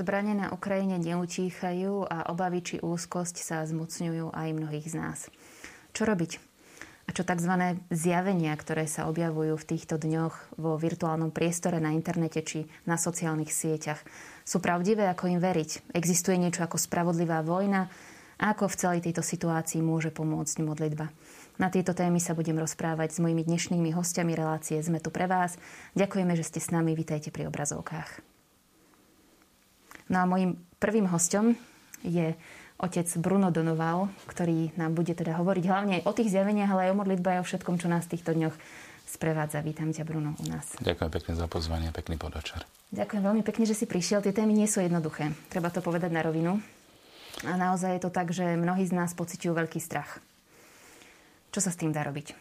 Zbranie na Ukrajine neutíchajú a obavy či úzkosť sa zmocňujú aj mnohých z nás. Čo robiť? A čo tzv. zjavenia, ktoré sa objavujú v týchto dňoch vo virtuálnom priestore na internete či na sociálnych sieťach, sú pravdivé, ako im veriť? Existuje niečo ako spravodlivá vojna? A ako v celej tejto situácii môže pomôcť modlitba? Na tieto témy sa budem rozprávať s mojimi dnešnými hostiami relácie Sme tu pre vás. Ďakujeme, že ste s nami. Vítajte pri obrazovkách. No a mojim prvým hostom je otec Bruno Donoval, ktorý nám bude teda hovoriť hlavne o tých zjaveniach, ale aj o modlitbe a o všetkom, čo nás v týchto dňoch sprevádza. Vítam ťa, Bruno, u nás. Ďakujem pekne za pozvanie pekný podvečer. Ďakujem veľmi pekne, že si prišiel. Tie témy nie sú jednoduché. Treba to povedať na rovinu. A naozaj je to tak, že mnohí z nás pociťujú veľký strach. Čo sa s tým dá robiť?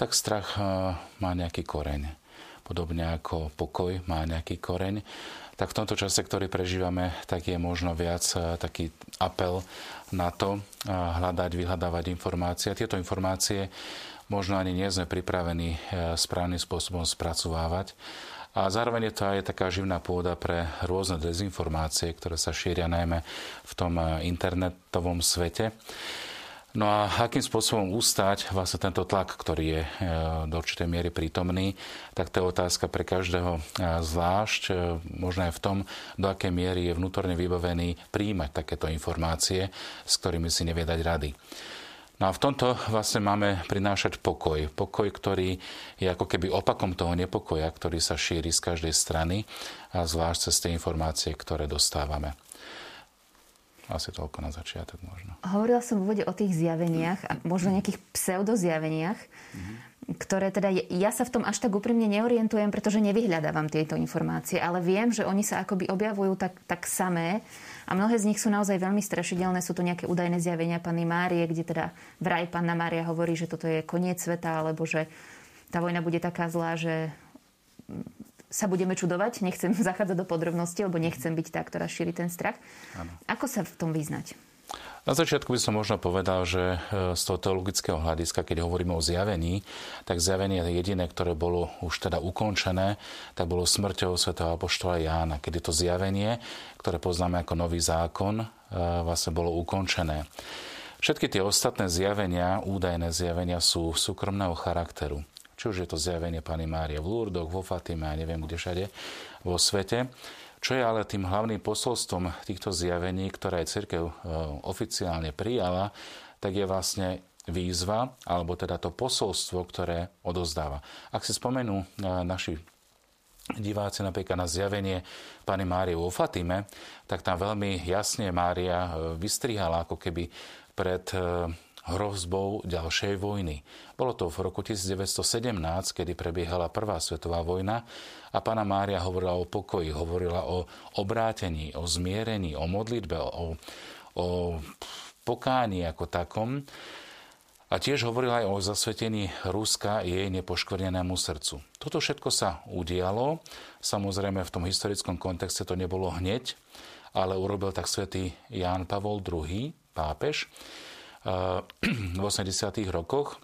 Tak strach eh, má nejaký koreň. Podobne ako pokoj má nejaký koreň tak v tomto čase, ktorý prežívame, tak je možno viac e, taký apel na to e, hľadať, vyhľadávať informácie. Tieto informácie možno ani nie sme pripravení e, správnym spôsobom spracovávať. A zároveň je to aj taká živná pôda pre rôzne dezinformácie, ktoré sa šíria najmä v tom internetovom svete. No a akým spôsobom ustať vlastne tento tlak, ktorý je e, do určitej miery prítomný, tak to je otázka pre každého e, zvlášť, e, možno aj v tom, do akej miery je vnútorne vybavený príjmať takéto informácie, s ktorými si nevie dať rady. No a v tomto vlastne máme prinášať pokoj. Pokoj, ktorý je ako keby opakom toho nepokoja, ktorý sa šíri z každej strany a zvlášť cez tie informácie, ktoré dostávame. Asi toľko na začiatok možno. Hovorila som v úvode o tých zjaveniach a možno nejakých pseudozjaveniach, mm-hmm. ktoré teda, ja sa v tom až tak úprimne neorientujem, pretože nevyhľadávam tieto informácie, ale viem, že oni sa akoby objavujú tak, tak samé a mnohé z nich sú naozaj veľmi strašidelné. Sú to nejaké údajné zjavenia Panny Márie, kde teda vraj Panna Mária hovorí, že toto je koniec sveta, alebo že tá vojna bude taká zlá, že sa budeme čudovať, nechcem zachádzať do podrobností, lebo nechcem byť tá, ktorá šíri ten strach. Ano. Ako sa v tom vyznať? Na začiatku by som možno povedal, že e, z toho teologického hľadiska, keď hovoríme o zjavení, tak zjavenie jediné, ktoré bolo už teda ukončené, tak bolo smrťou svätého apoštola Jána, kedy to zjavenie, ktoré poznáme ako nový zákon, e, vlastne bolo ukončené. Všetky tie ostatné zjavenia, údajné zjavenia sú súkromného charakteru. Či už je to zjavenie Pany Márie v Lurdoch, vo Fatime a neviem kde všade vo svete. Čo je ale tým hlavným posolstvom týchto zjavení, ktoré aj církev e, oficiálne prijala, tak je vlastne výzva, alebo teda to posolstvo, ktoré odozdáva. Ak si spomenú e, naši diváci napríklad na zjavenie Pany Márie vo Fatime, tak tam veľmi jasne Mária e, vystrihala ako keby pred hrozbou ďalšej vojny. Bolo to v roku 1917, kedy prebiehala Prvá svetová vojna a pána Mária hovorila o pokoji, hovorila o obrátení, o zmierení, o modlitbe, o, o pokáni ako takom. A tiež hovorila aj o zasvetení Ruska jej nepoškvrnenému srdcu. Toto všetko sa udialo. Samozrejme v tom historickom kontexte to nebolo hneď, ale urobil tak svätý Ján Pavol II, pápež v 80. rokoch.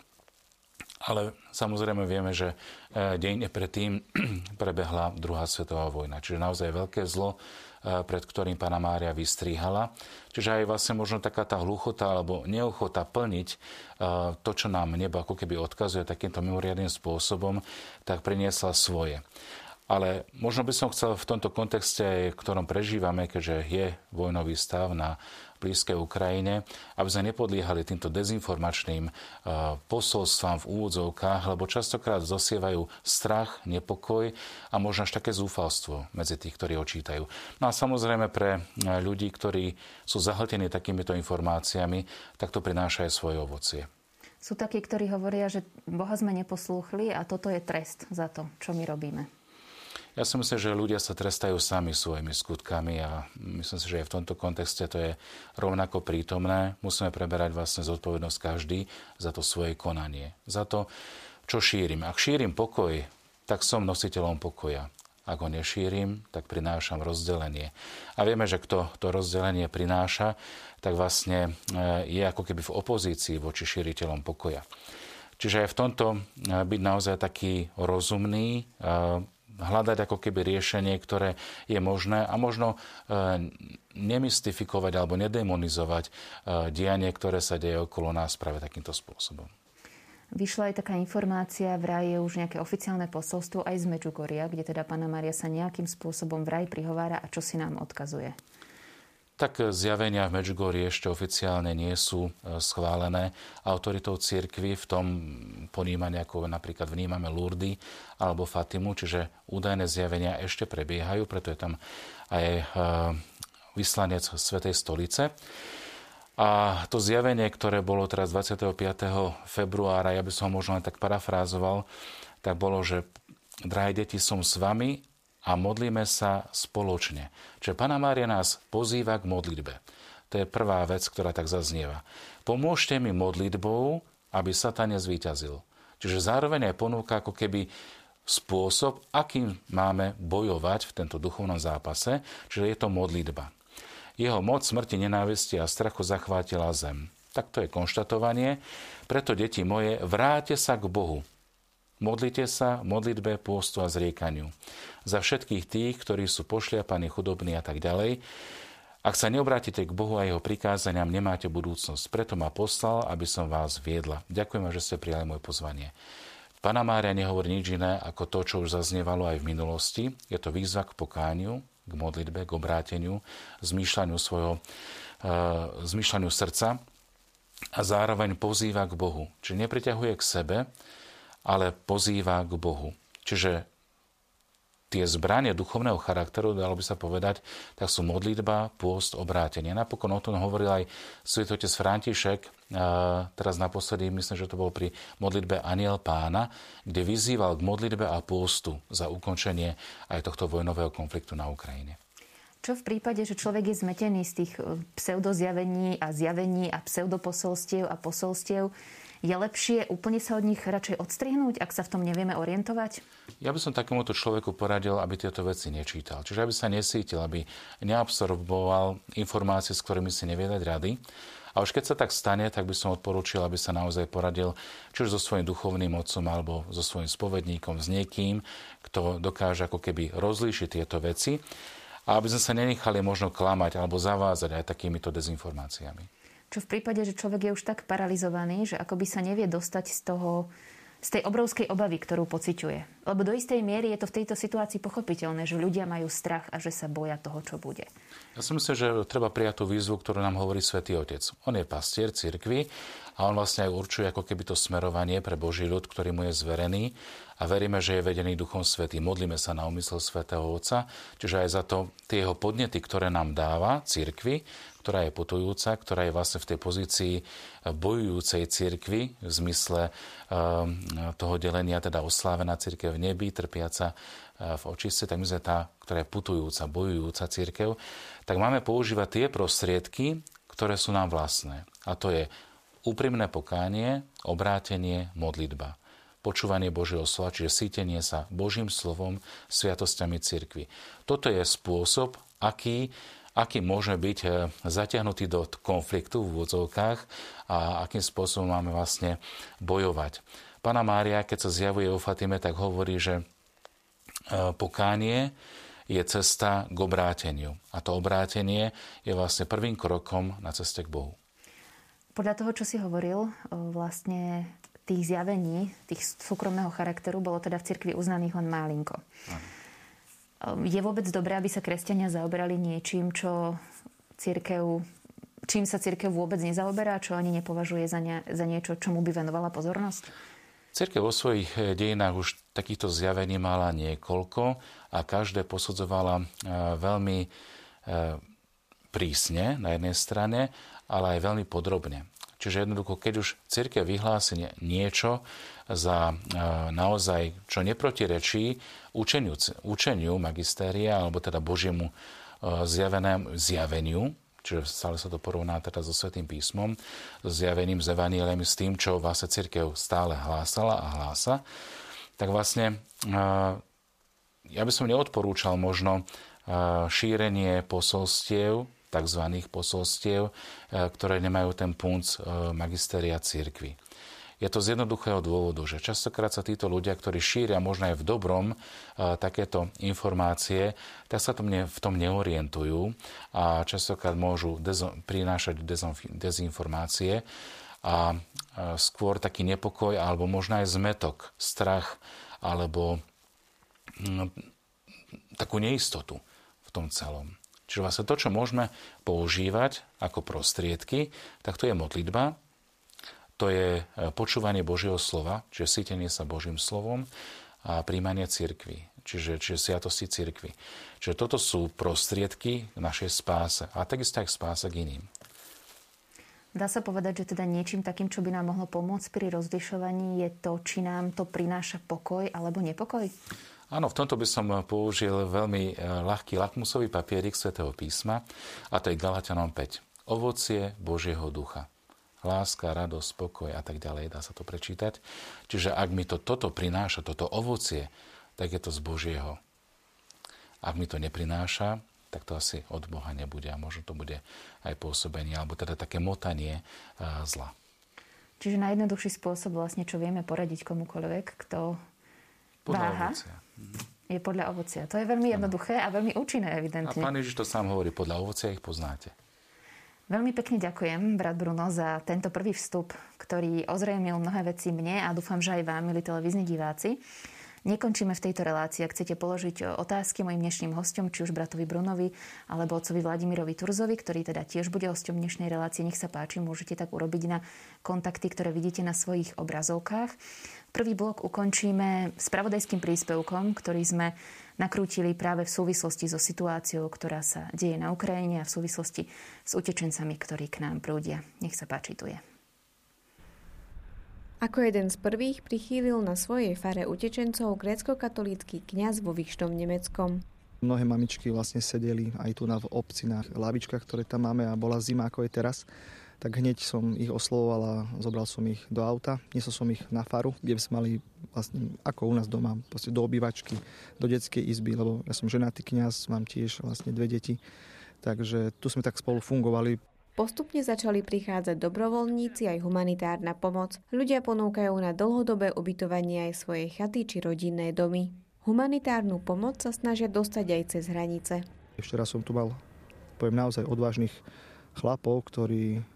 Ale samozrejme vieme, že e, deň predtým prebehla druhá svetová vojna. Čiže naozaj veľké zlo, e, pred ktorým pána Mária vystrihala. Čiže aj vlastne možno taká tá hluchota alebo neochota plniť e, to, čo nám nebo ako keby odkazuje takýmto mimoriadným spôsobom, tak priniesla svoje. Ale možno by som chcel v tomto kontexte, ktorom prežívame, keďže je vojnový stav na blízkej Ukrajine, aby sme nepodliehali týmto dezinformačným e, posolstvám v úvodzovkách, lebo častokrát zosievajú strach, nepokoj a možno až také zúfalstvo medzi tých, ktorí očítajú. No a samozrejme pre e, ľudí, ktorí sú zahltení takýmito informáciami, tak to prináša aj svoje ovocie. Sú takí, ktorí hovoria, že Boha sme neposlúchli a toto je trest za to, čo my robíme. Ja si myslím, že ľudia sa trestajú sami svojimi skutkami a myslím si, že aj v tomto kontexte to je rovnako prítomné. Musíme preberať vlastne zodpovednosť každý za to svoje konanie. Za to, čo šírim. Ak šírim pokoj, tak som nositeľom pokoja. Ak ho nešírim, tak prinášam rozdelenie. A vieme, že kto to rozdelenie prináša, tak vlastne e, je ako keby v opozícii voči šíriteľom pokoja. Čiže aj v tomto e, byť naozaj taký rozumný, e, hľadať ako keby riešenie, ktoré je možné a možno nemystifikovať alebo nedemonizovať dianie, ktoré sa deje okolo nás práve takýmto spôsobom. Vyšla aj taká informácia, vraj je už nejaké oficiálne posolstvo aj z Medžugoria, kde teda pána Maria sa nejakým spôsobom vraj prihovára a čo si nám odkazuje. Tak zjavenia v Medžugorí ešte oficiálne nie sú e, schválené autoritou cirkvy v tom ponímaní, ako napríklad vnímame Lurdy alebo Fatimu, čiže údajné zjavenia ešte prebiehajú, preto je tam aj e, vyslanec Svetej stolice. A to zjavenie, ktoré bolo teraz 25. februára, ja by som možno len tak parafrázoval, tak bolo, že drahé deti, som s vami a modlíme sa spoločne. Čiže Pana Mária nás pozýva k modlitbe. To je prvá vec, ktorá tak zaznieva. Pomôžte mi modlitbou, aby Satan nezvýťazil. Čiže zároveň aj ponúka ako keby spôsob, akým máme bojovať v tento duchovnom zápase, čiže je to modlitba. Jeho moc smrti, nenávisti a strachu zachvátila zem. Tak to je konštatovanie. Preto, deti moje, vráte sa k Bohu. Modlite sa, modlitbe, pôstu a zriekaniu. Za všetkých tých, ktorí sú pošliapaní, chudobní a tak ďalej. Ak sa neobrátite k Bohu a jeho prikázaniam, nemáte budúcnosť. Preto ma poslal, aby som vás viedla. Ďakujem, že ste prijali moje pozvanie. Pana Mária nehovorí nič iné ako to, čo už zaznievalo aj v minulosti. Je to výzva k pokániu, k modlitbe, k obráteniu, zmýšľaniu svojho, e, zmýšľaniu srdca a zároveň pozýva k Bohu. Čiže nepriťahuje k sebe, ale pozýva k Bohu. Čiže tie zbranie duchovného charakteru, dalo by sa povedať, tak sú modlitba, pôst, obrátenie. Napokon o tom hovoril aj svetotec František, teraz naposledy, myslím, že to bol pri modlitbe Aniel pána, kde vyzýval k modlitbe a pôstu za ukončenie aj tohto vojnového konfliktu na Ukrajine. Čo v prípade, že človek je zmetený z tých e, pseudozjavení a zjavení a pseudoposolstiev a posolstiev, je lepšie úplne sa od nich radšej odstrihnúť, ak sa v tom nevieme orientovať? Ja by som takémuto človeku poradil, aby tieto veci nečítal. Čiže aby sa nesítil, aby neabsorboval informácie, s ktorými si nevie dať rady. A už keď sa tak stane, tak by som odporúčil, aby sa naozaj poradil či už so svojím duchovným otcom alebo so svojím spovedníkom, s niekým, kto dokáže ako keby rozlíšiť tieto veci a aby sme sa nenechali možno klamať alebo zavázať aj takýmito dezinformáciami. Čo v prípade, že človek je už tak paralizovaný, že akoby sa nevie dostať z toho, z tej obrovskej obavy, ktorú pociťuje. Lebo do istej miery je to v tejto situácii pochopiteľné, že ľudia majú strach a že sa boja toho, čo bude. Ja si myslím, že treba prijať tú výzvu, ktorú nám hovorí Svätý Otec. On je pastier cirkvi a on vlastne aj určuje ako keby to smerovanie pre Boží ľud, ktorý mu je zverený a veríme, že je vedený Duchom Svetým. Modlíme sa na úmysel Svetého Otca, čiže aj za to tie jeho podnety, ktoré nám dáva cirkvi, ktorá je putujúca, ktorá je vlastne v tej pozícii bojujúcej cirkvi v zmysle ehm, toho delenia, teda oslávená cirkev v nebi, trpiaca eh, v očiste, tak my sme tá, ktorá je putujúca, bojujúca cirkev, tak máme používať tie prostriedky, ktoré sú nám vlastné. A to je úprimné pokánie, obrátenie, modlitba počúvanie Božieho slova, čiže sítenie sa Božím slovom, sviatosťami cirkvi. Toto je spôsob, aký aký môže byť e, zatiahnutý do konfliktu v úvodzovkách a akým spôsobom máme vlastne bojovať. Pana Mária, keď sa zjavuje o Fatime, tak hovorí, že e, pokánie je cesta k obráteniu. A to obrátenie je vlastne prvým krokom na ceste k Bohu. Podľa toho, čo si hovoril, vlastne tých zjavení, tých súkromného charakteru bolo teda v cirkvi uznaných len. Ehm, je vôbec dobré, aby sa kresťania zaoberali niečím, čo církev, čím sa církev vôbec nezaoberá, čo ani nepovažuje za, ne, za niečo, čomu by venovala pozornosť? Církev vo svojich eh, dejinách už takýchto zjavení mala niekoľko a každé posudzovala eh, veľmi eh, prísne na jednej strane, ale aj veľmi podrobne. Čiže jednoducho, keď už církev vyhlási niečo za naozaj, čo neprotirečí učeniu, učeniu magistéria, alebo teda Božiemu zjavenému zjaveniu, čiže stále sa to porovná teda so Svetým písmom, so zjaveným z Evanielem, s tým, čo vlastne církev stále hlásala a hlása, tak vlastne ja by som neodporúčal možno šírenie posolstiev tzv. posolstiev, e, ktoré nemajú ten punc e, magisteria církvy. Je to z jednoduchého dôvodu, že častokrát sa títo ľudia, ktorí šíria možno aj v dobrom takéto informácie, tak sa tom v tom neorientujú a častokrát môžu prinášať dezinformácie a skôr taký nepokoj alebo možno aj zmetok, strach alebo mm, takú neistotu v tom celom. Čiže vlastne to, čo môžeme používať ako prostriedky, tak to je modlitba, to je e, počúvanie Božieho slova, čiže sítenie sa Božím slovom a príjmanie cirkvy, čiže, čiže sviatosti cirkvy. Čiže toto sú prostriedky k našej spáse a takisto aj spáse k iným. Dá sa povedať, že teda niečím takým, čo by nám mohlo pomôcť pri rozlišovaní, je to, či nám to prináša pokoj alebo nepokoj? Áno, v tomto by som použil veľmi e, ľahký lakmusový papierik svätého písma a to je Galatianom 5. Ovocie Božieho ducha láska, radosť, spokoj a tak ďalej, dá sa to prečítať. Čiže ak mi to toto prináša, toto ovocie, tak je to z Božieho. Ak mi to neprináša, tak to asi od Boha nebude a možno to bude aj pôsobenie, alebo teda také motanie zla. Čiže najjednoduchší spôsob vlastne, čo vieme poradiť komukoľvek, kto podľa váha, ovocia. Je podľa ovocia. To je veľmi jednoduché a veľmi účinné, evidentne. A pán Ježiš to sám hovorí, podľa ovocia ich poznáte. Veľmi pekne ďakujem, brat Bruno, za tento prvý vstup, ktorý ozrejmil mnohé veci mne a dúfam, že aj vám, milí televízni diváci. Nekončíme v tejto relácii. Ak chcete položiť otázky mojim dnešným hostom, či už bratovi Brunovi alebo otcovi Vladimirovi Turzovi, ktorý teda tiež bude hostom dnešnej relácie, nech sa páči, môžete tak urobiť na kontakty, ktoré vidíte na svojich obrazovkách. Prvý blok ukončíme spravodajským príspevkom, ktorý sme nakrútili práve v súvislosti so situáciou, ktorá sa deje na Ukrajine a v súvislosti s utečencami, ktorí k nám prúdia. Nech sa páči, tu je. Ako jeden z prvých prichýlil na svojej fare utečencov grécko-katolícky kňaz vo Vyštom Nemeckom. Mnohé mamičky vlastne sedeli aj tu na v obci na lavičkách, ktoré tam máme a bola zima ako je teraz tak hneď som ich oslovoval a zobral som ich do auta. Niesol som ich na faru, kde sme mali vlastne ako u nás doma, do obývačky, do detskej izby, lebo ja som ženatý kňaz, mám tiež vlastne dve deti. Takže tu sme tak spolu fungovali. Postupne začali prichádzať dobrovoľníci aj humanitárna pomoc. Ľudia ponúkajú na dlhodobé ubytovanie aj svoje chaty či rodinné domy. Humanitárnu pomoc sa snažia dostať aj cez hranice. Ešte raz som tu mal, poviem naozaj odvážnych chlapov, ktorí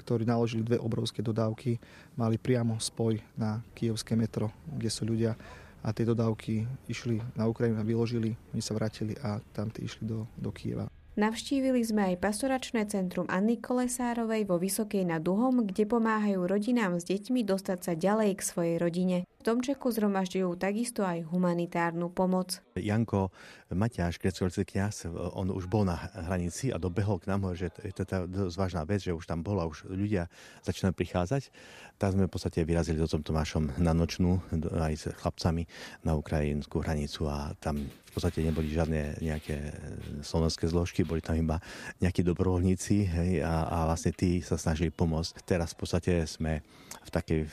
ktorí naložili dve obrovské dodávky, mali priamo spoj na kievské metro, kde sú ľudia a tie dodávky išli na Ukrajinu vyložili, oni sa vrátili a tam tie išli do, do Kieva. Navštívili sme aj pastoračné centrum Anny Kolesárovej vo Vysokej nad Duhom, kde pomáhajú rodinám s deťmi dostať sa ďalej k svojej rodine. V Domčeku zhromažďujú takisto aj humanitárnu pomoc. Janko Maťáš, grecko kniaz, on už bol na hranici a dobehol k nám, že to je to dosť vážna vec, že už tam bol a už ľudia začínajú prichádzať. Tak sme v podstate vyrazili do tom Tomášom na nočnú aj s chlapcami na ukrajinskú hranicu a tam v podstate neboli žiadne nejaké slovenské zložky, boli tam iba nejakí dobrovoľníci hej, a, a vlastne tí sa snažili pomôcť. Teraz v podstate sme v takej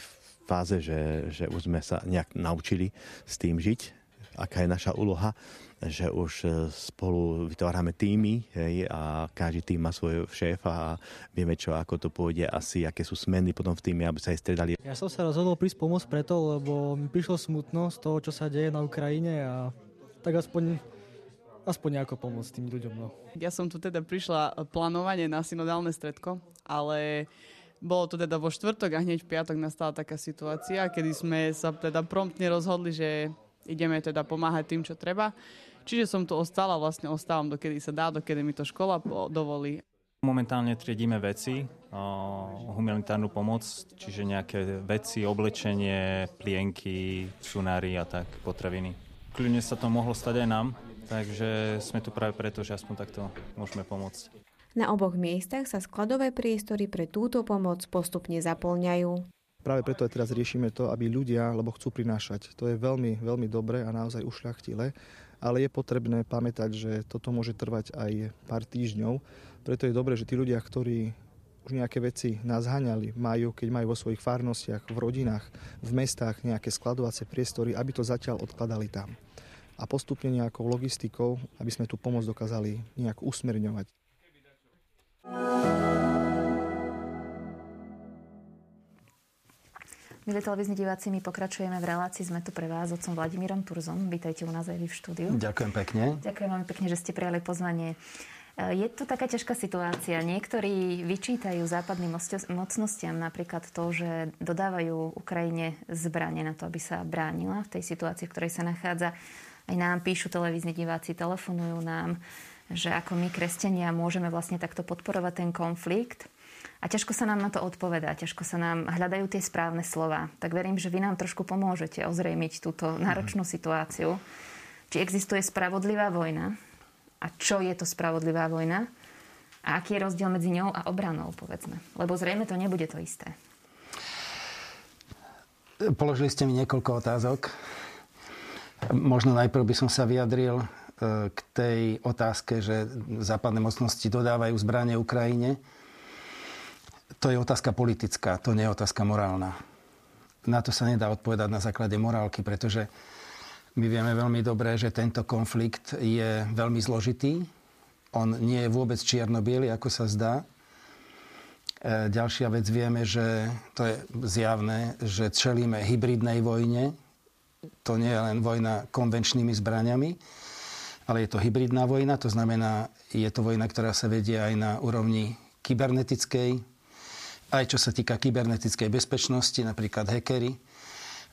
fáze, že, že už sme sa nejak naučili s tým žiť, aká je naša úloha, že už e, spolu vytvárame týmy hej, a každý tým má svojho šéfa a vieme, čo ako to pôjde, asi aké sú smeny potom v týme, aby sa aj stredali. Ja som sa rozhodol prísť pomôcť preto, lebo mi prišlo smutno z toho, čo sa deje na Ukrajine a tak aspoň aspoň nejako pomôcť tým ľuďom. No. Ja som tu teda prišla plánovanie na synodálne stredko, ale bolo to teda vo štvrtok a hneď v piatok nastala taká situácia, kedy sme sa teda promptne rozhodli, že ideme teda pomáhať tým, čo treba. Čiže som tu ostala, vlastne ostávam, dokedy sa dá, dokedy mi to škola dovolí. Momentálne triedíme veci, humanitárnu pomoc, čiže nejaké veci, oblečenie, plienky, sunári a tak, potraviny kľudne sa to mohlo stať aj nám, takže sme tu práve preto, že aspoň takto môžeme pomôcť. Na oboch miestach sa skladové priestory pre túto pomoc postupne zaplňajú. Práve preto aj teraz riešime to, aby ľudia, lebo chcú prinášať. To je veľmi, veľmi dobré a naozaj ušľachtilé, ale je potrebné pamätať, že toto môže trvať aj pár týždňov. Preto je dobré, že tí ľudia, ktorí už nejaké veci nás haňali, majú, keď majú vo svojich farnostiach, v rodinách, v mestách nejaké skladovacie priestory, aby to zatiaľ odkladali tam a postupne nejakou logistikou, aby sme tú pomoc dokázali nejak usmerňovať. Milí televízni diváci, my pokračujeme v relácii. Sme tu pre vás s otcom Vladimírom Turzom. Vítajte u nás aj vy v štúdiu. Ďakujem pekne. Ďakujem veľmi pekne, že ste prijali pozvanie. E, je to taká ťažká situácia. Niektorí vyčítajú západným mocnostiam napríklad to, že dodávajú Ukrajine zbranie na to, aby sa bránila v tej situácii, v ktorej sa nachádza. Aj nám píšu televízni diváci, telefonujú nám, že ako my, kresťania, môžeme vlastne takto podporovať ten konflikt. A ťažko sa nám na to odpovedá, ťažko sa nám hľadajú tie správne slova. Tak verím, že vy nám trošku pomôžete ozrejmiť túto náročnú situáciu. Či existuje spravodlivá vojna a čo je to spravodlivá vojna a aký je rozdiel medzi ňou a obranou, povedzme. Lebo zrejme to nebude to isté. Položili ste mi niekoľko otázok. Možno najprv by som sa vyjadril k tej otázke, že západné mocnosti dodávajú zbranie Ukrajine to je otázka politická, to nie je otázka morálna. Na to sa nedá odpovedať na základe morálky, pretože my vieme veľmi dobre, že tento konflikt je veľmi zložitý. On nie je vôbec čierno ako sa zdá. E, ďalšia vec vieme, že to je zjavné, že čelíme hybridnej vojne. To nie je len vojna konvenčnými zbraniami, ale je to hybridná vojna. To znamená, je to vojna, ktorá sa vedie aj na úrovni kybernetickej, aj čo sa týka kybernetickej bezpečnosti, napríklad hackery,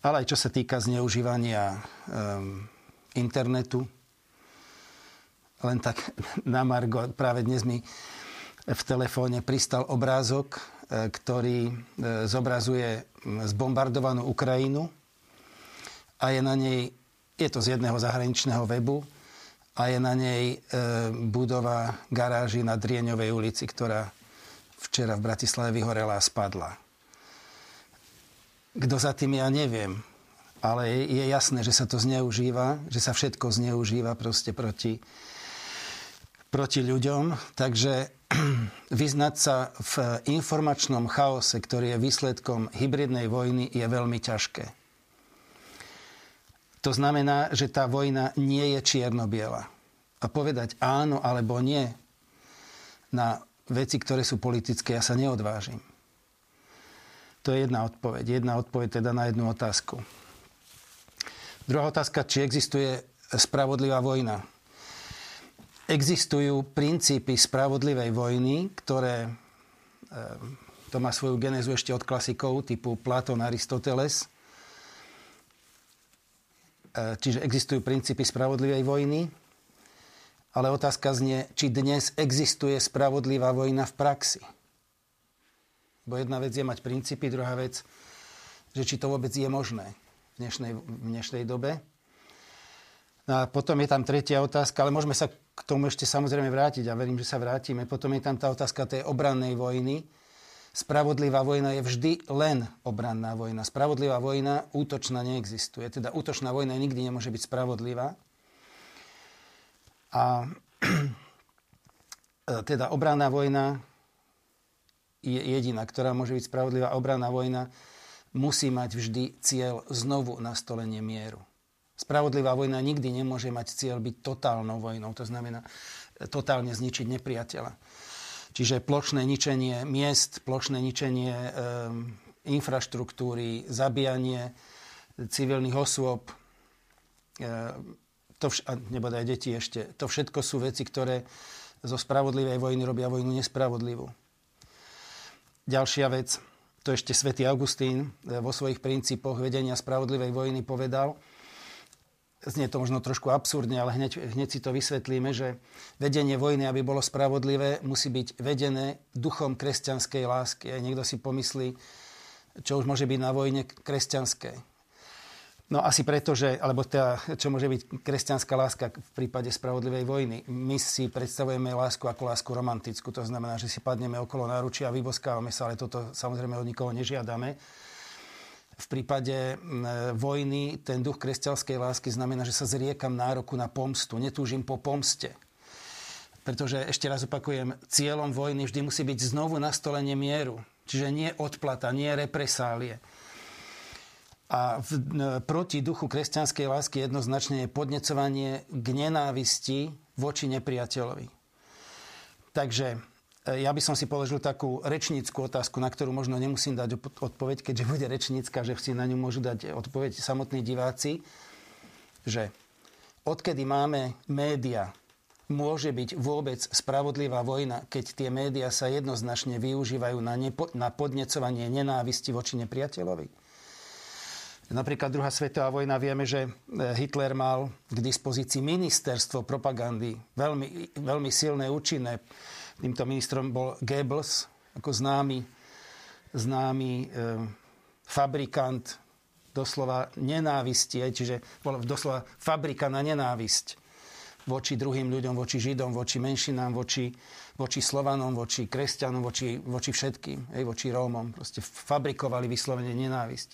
ale aj čo sa týka zneužívania um, internetu. Len tak na Margo, práve dnes mi v telefóne pristal obrázok, e, ktorý e, zobrazuje zbombardovanú Ukrajinu a je na nej, je to z jedného zahraničného webu, a je na nej e, budova garáži na Drieňovej ulici, ktorá včera v Bratislave vyhorela a spadla. Kto za tým ja neviem, ale je, jasné, že sa to zneužíva, že sa všetko zneužíva proste proti, proti ľuďom. Takže vyznať sa v informačnom chaose, ktorý je výsledkom hybridnej vojny, je veľmi ťažké. To znamená, že tá vojna nie je čierno-biela. A povedať áno alebo nie na veci, ktoré sú politické, ja sa neodvážim. To je jedna odpoveď. Jedna odpoveď teda na jednu otázku. Druhá otázka, či existuje spravodlivá vojna. Existujú princípy spravodlivej vojny, ktoré, e, to má svoju genezu ešte od klasikov typu Platón, Aristoteles. E, čiže existujú princípy spravodlivej vojny, ale otázka znie, či dnes existuje spravodlivá vojna v praxi. Bo jedna vec je mať princípy, druhá vec, že či to vôbec je možné v dnešnej, v dnešnej dobe. No a potom je tam tretia otázka, ale môžeme sa k tomu ešte samozrejme vrátiť a verím, že sa vrátime. Potom je tam tá otázka tej obrannej vojny. Spravodlivá vojna je vždy len obranná vojna. Spravodlivá vojna útočná neexistuje. Teda útočná vojna nikdy nemôže byť spravodlivá. A teda obranná vojna je jediná, ktorá môže byť spravodlivá. Obranná vojna musí mať vždy cieľ znovu nastolenie mieru. Spravodlivá vojna nikdy nemôže mať cieľ byť totálnou vojnou, to znamená totálne zničiť nepriateľa. Čiže plošné ničenie miest, plošné ničenie e, infraštruktúry, zabíjanie civilných osôb, e, to vš- a nebodaj deti ešte, to všetko sú veci, ktoré zo spravodlivej vojny robia vojnu nespravodlivú. Ďalšia vec, to ešte svätý Augustín e, vo svojich princípoch vedenia spravodlivej vojny povedal, znie to možno trošku absurdne, ale hneď, hneď si to vysvetlíme, že vedenie vojny, aby bolo spravodlivé, musí byť vedené duchom kresťanskej lásky. A niekto si pomyslí, čo už môže byť na vojne kresťanské. No asi preto, že, alebo teda, čo môže byť kresťanská láska v prípade spravodlivej vojny. My si predstavujeme lásku ako lásku romantickú, to znamená, že si padneme okolo náručia a vyboskávame sa, ale toto samozrejme od nikoho nežiadame. V prípade vojny ten duch kresťanskej lásky znamená, že sa zriekam nároku na pomstu, netúžim po pomste. Pretože, ešte raz opakujem, cieľom vojny vždy musí byť znovu nastolenie mieru. Čiže nie odplata, nie represálie. A v, proti duchu kresťanskej lásky jednoznačne je podnecovanie k nenávisti voči nepriateľovi. Takže ja by som si položil takú rečníckú otázku, na ktorú možno nemusím dať odpoveď, keďže bude rečnícka, že si na ňu môžu dať odpoveď samotní diváci, že odkedy máme média, môže byť vôbec spravodlivá vojna, keď tie médiá sa jednoznačne využívajú na, nepo, na podnecovanie nenávisti voči nepriateľovi? Napríklad druhá svetová vojna, vieme, že e, Hitler mal k dispozícii ministerstvo propagandy, veľmi, veľmi silné, účinné. Týmto ministrom bol Goebbels, ako známy, známy e, fabrikant doslova nenávisti, čiže bol doslova fabrika na nenávisť voči druhým ľuďom, voči Židom, voči menšinám, voči, voči Slovanom, voči kresťanom, voči, voči všetkým, hej, voči Rómom. Proste fabrikovali vyslovene nenávisť.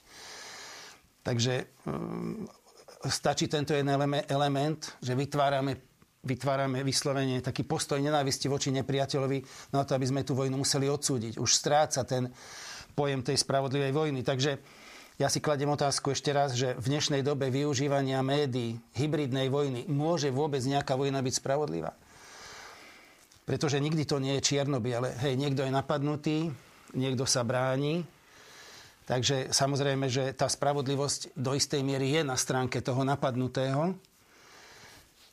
Takže um, stačí tento jeden element, že vytvárame, vytvárame vyslovene taký postoj nenávisti voči nepriateľovi na to, aby sme tú vojnu museli odsúdiť. Už stráca ten pojem tej spravodlivej vojny. Takže ja si kladem otázku ešte raz, že v dnešnej dobe využívania médií, hybridnej vojny, môže vôbec nejaká vojna byť spravodlivá? Pretože nikdy to nie je čierno-biele. Hej, niekto je napadnutý, niekto sa bráni, Takže samozrejme, že tá spravodlivosť do istej miery je na stránke toho napadnutého,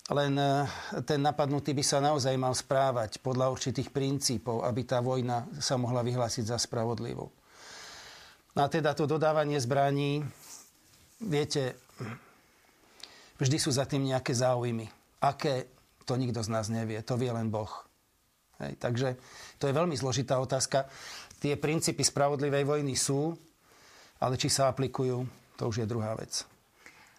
len e, ten napadnutý by sa naozaj mal správať podľa určitých princípov, aby tá vojna sa mohla vyhlásiť za spravodlivú. No a teda to dodávanie zbraní, viete, vždy sú za tým nejaké záujmy. Aké, to nikto z nás nevie, to vie len Boh. Hej, takže to je veľmi zložitá otázka. Tie princípy spravodlivej vojny sú, ale či sa aplikujú, to už je druhá vec.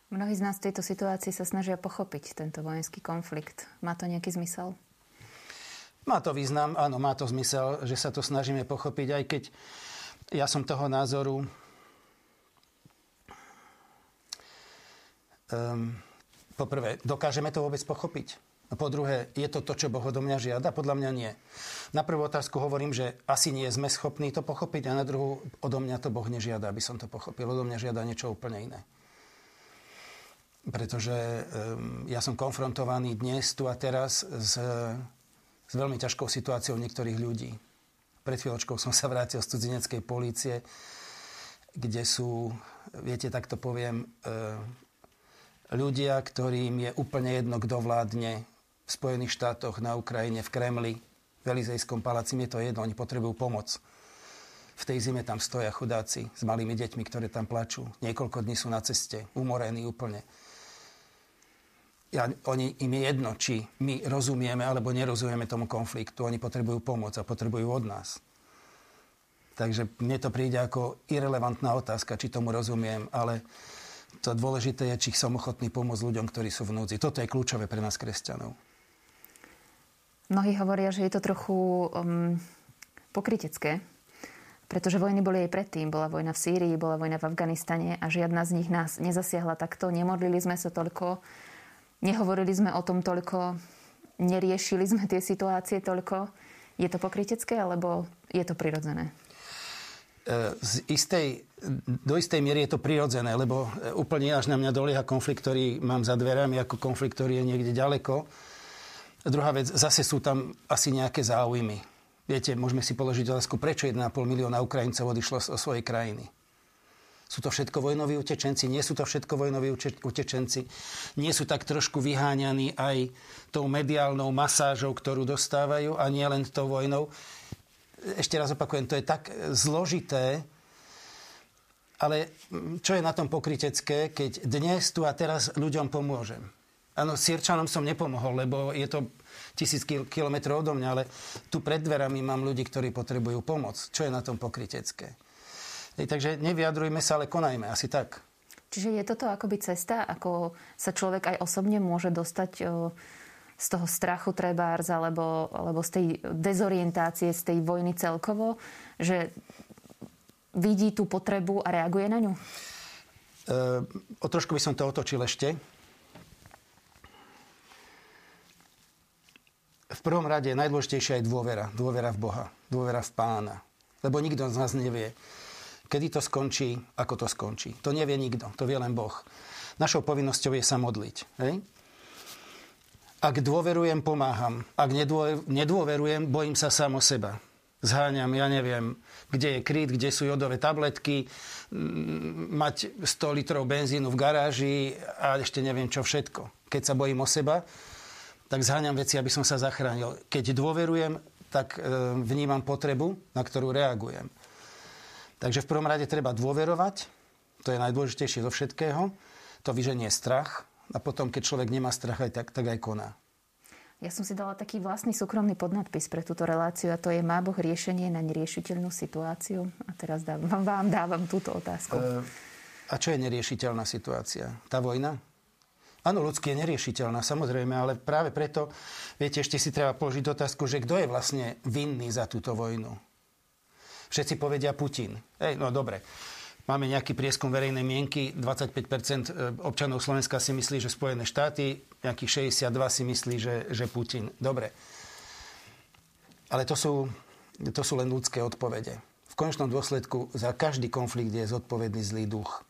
Mnohí z nás v tejto situácii sa snažia pochopiť tento vojenský konflikt. Má to nejaký zmysel? Má to význam, áno, má to zmysel, že sa to snažíme pochopiť, aj keď ja som toho názoru, um, poprvé, dokážeme to vôbec pochopiť? Po druhé, je to to, čo Boh odo mňa žiada? Podľa mňa nie. Na prvú otázku hovorím, že asi nie sme schopní to pochopiť a na druhú, odo mňa to Boh nežiada, aby som to pochopil. Odo mňa žiada niečo úplne iné. Pretože ja som konfrontovaný dnes, tu a teraz s, s veľmi ťažkou situáciou niektorých ľudí. Pred chvíľočkou som sa vrátil z cudzineckej polície, kde sú, viete, tak to poviem, uh, ľudia, ktorým je úplne jedno, kto vládne v Spojených štátoch, na Ukrajine, v Kremli, v Elizejskom paláci, je to jedno, oni potrebujú pomoc. V tej zime tam stoja chudáci s malými deťmi, ktoré tam plačú. Niekoľko dní sú na ceste, umorení úplne. Ja, oni, im je jedno, či my rozumieme alebo nerozumieme tomu konfliktu. Oni potrebujú pomoc a potrebujú od nás. Takže mne to príde ako irrelevantná otázka, či tomu rozumiem, ale to dôležité je, či som ochotný pomôcť ľuďom, ktorí sú v núdzi. Toto je kľúčové pre nás, kresťanov. Mnohí hovoria, že je to trochu um, pokrytecké, pretože vojny boli aj predtým. Bola vojna v Sýrii, bola vojna v Afganistane a žiadna z nich nás nezasiahla takto. Nemodlili sme sa toľko, nehovorili sme o tom toľko, neriešili sme tie situácie toľko. Je to pokrytecké, alebo je to prirodzené? E, z istej, do istej miery je to prirodzené, lebo e, úplne až na mňa dolieha konflikt, ktorý mám za dverami, ako konflikt, ktorý je niekde ďaleko druhá vec, zase sú tam asi nejaké záujmy. Viete, môžeme si položiť otázku, prečo 1,5 milióna Ukrajincov odišlo zo svojej krajiny. Sú to všetko vojnoví utečenci? Nie sú to všetko vojnoví utečenci? Nie sú tak trošku vyháňaní aj tou mediálnou masážou, ktorú dostávajú a nie len tou vojnou? Ešte raz opakujem, to je tak zložité, ale čo je na tom pokrytecké, keď dnes tu a teraz ľuďom pomôžem? Áno, Sierčanom som nepomohol, lebo je to tisíc kilometrov odo mňa, ale tu pred dverami mám ľudí, ktorí potrebujú pomoc. Čo je na tom pokrytecké? Takže nevyjadrujme sa, ale konajme. Asi tak. Čiže je toto akoby cesta, ako sa človek aj osobne môže dostať o, z toho strachu trebárs, alebo, alebo z tej dezorientácie, z tej vojny celkovo, že vidí tú potrebu a reaguje na ňu? E, o trošku by som to otočil ešte. v prvom rade najdôležitejšia je dôvera. Dôvera v Boha. Dôvera v Pána. Lebo nikto z nás nevie, kedy to skončí, ako to skončí. To nevie nikto. To vie len Boh. Našou povinnosťou je sa modliť. Hej? Ak dôverujem, pomáham. Ak nedôverujem, bojím sa sám o seba. Zháňam, ja neviem, kde je kryt, kde sú jodové tabletky, mať 100 litrov benzínu v garáži a ešte neviem čo všetko. Keď sa bojím o seba, tak zháňam veci, aby som sa zachránil. Keď dôverujem, tak e, vnímam potrebu, na ktorú reagujem. Takže v prvom rade treba dôverovať, to je najdôležitejšie zo všetkého, to vyženie strach, a potom, keď človek nemá strach, aj tak, tak aj koná. Ja som si dala taký vlastný súkromný podnadpis pre túto reláciu a to je Má Boh riešenie na neriešiteľnú situáciu? A teraz dávam, vám dávam túto otázku. E, a čo je neriešiteľná situácia? Tá vojna? Áno, ľudský je neriešiteľná, samozrejme, ale práve preto, viete, ešte si treba položiť otázku, že kto je vlastne vinný za túto vojnu? Všetci povedia Putin. Ej, no dobre. Máme nejaký prieskum verejnej mienky, 25% e, občanov Slovenska si myslí, že Spojené štáty, nejakých 62 si myslí, že, že Putin. Dobre. Ale to sú, to sú len ľudské odpovede. V konečnom dôsledku za každý konflikt je zodpovedný zlý duch,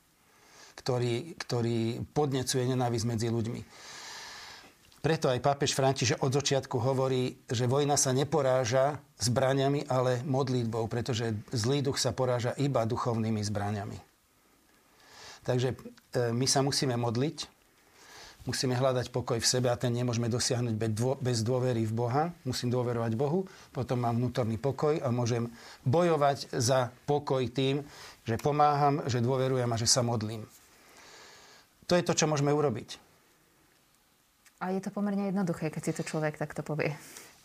ktorý, ktorý podnecuje nenávisť medzi ľuďmi. Preto aj pápež František od začiatku hovorí, že vojna sa neporáža zbraniami, ale modlitbou, pretože zlý duch sa poráža iba duchovnými zbraniami. Takže e, my sa musíme modliť, musíme hľadať pokoj v sebe a ten nemôžeme dosiahnuť bez dôvery v Boha. Musím dôverovať Bohu, potom mám vnútorný pokoj a môžem bojovať za pokoj tým, že pomáham, že dôverujem a že sa modlím. To je to, čo môžeme urobiť. A je to pomerne jednoduché, keď si to človek takto povie.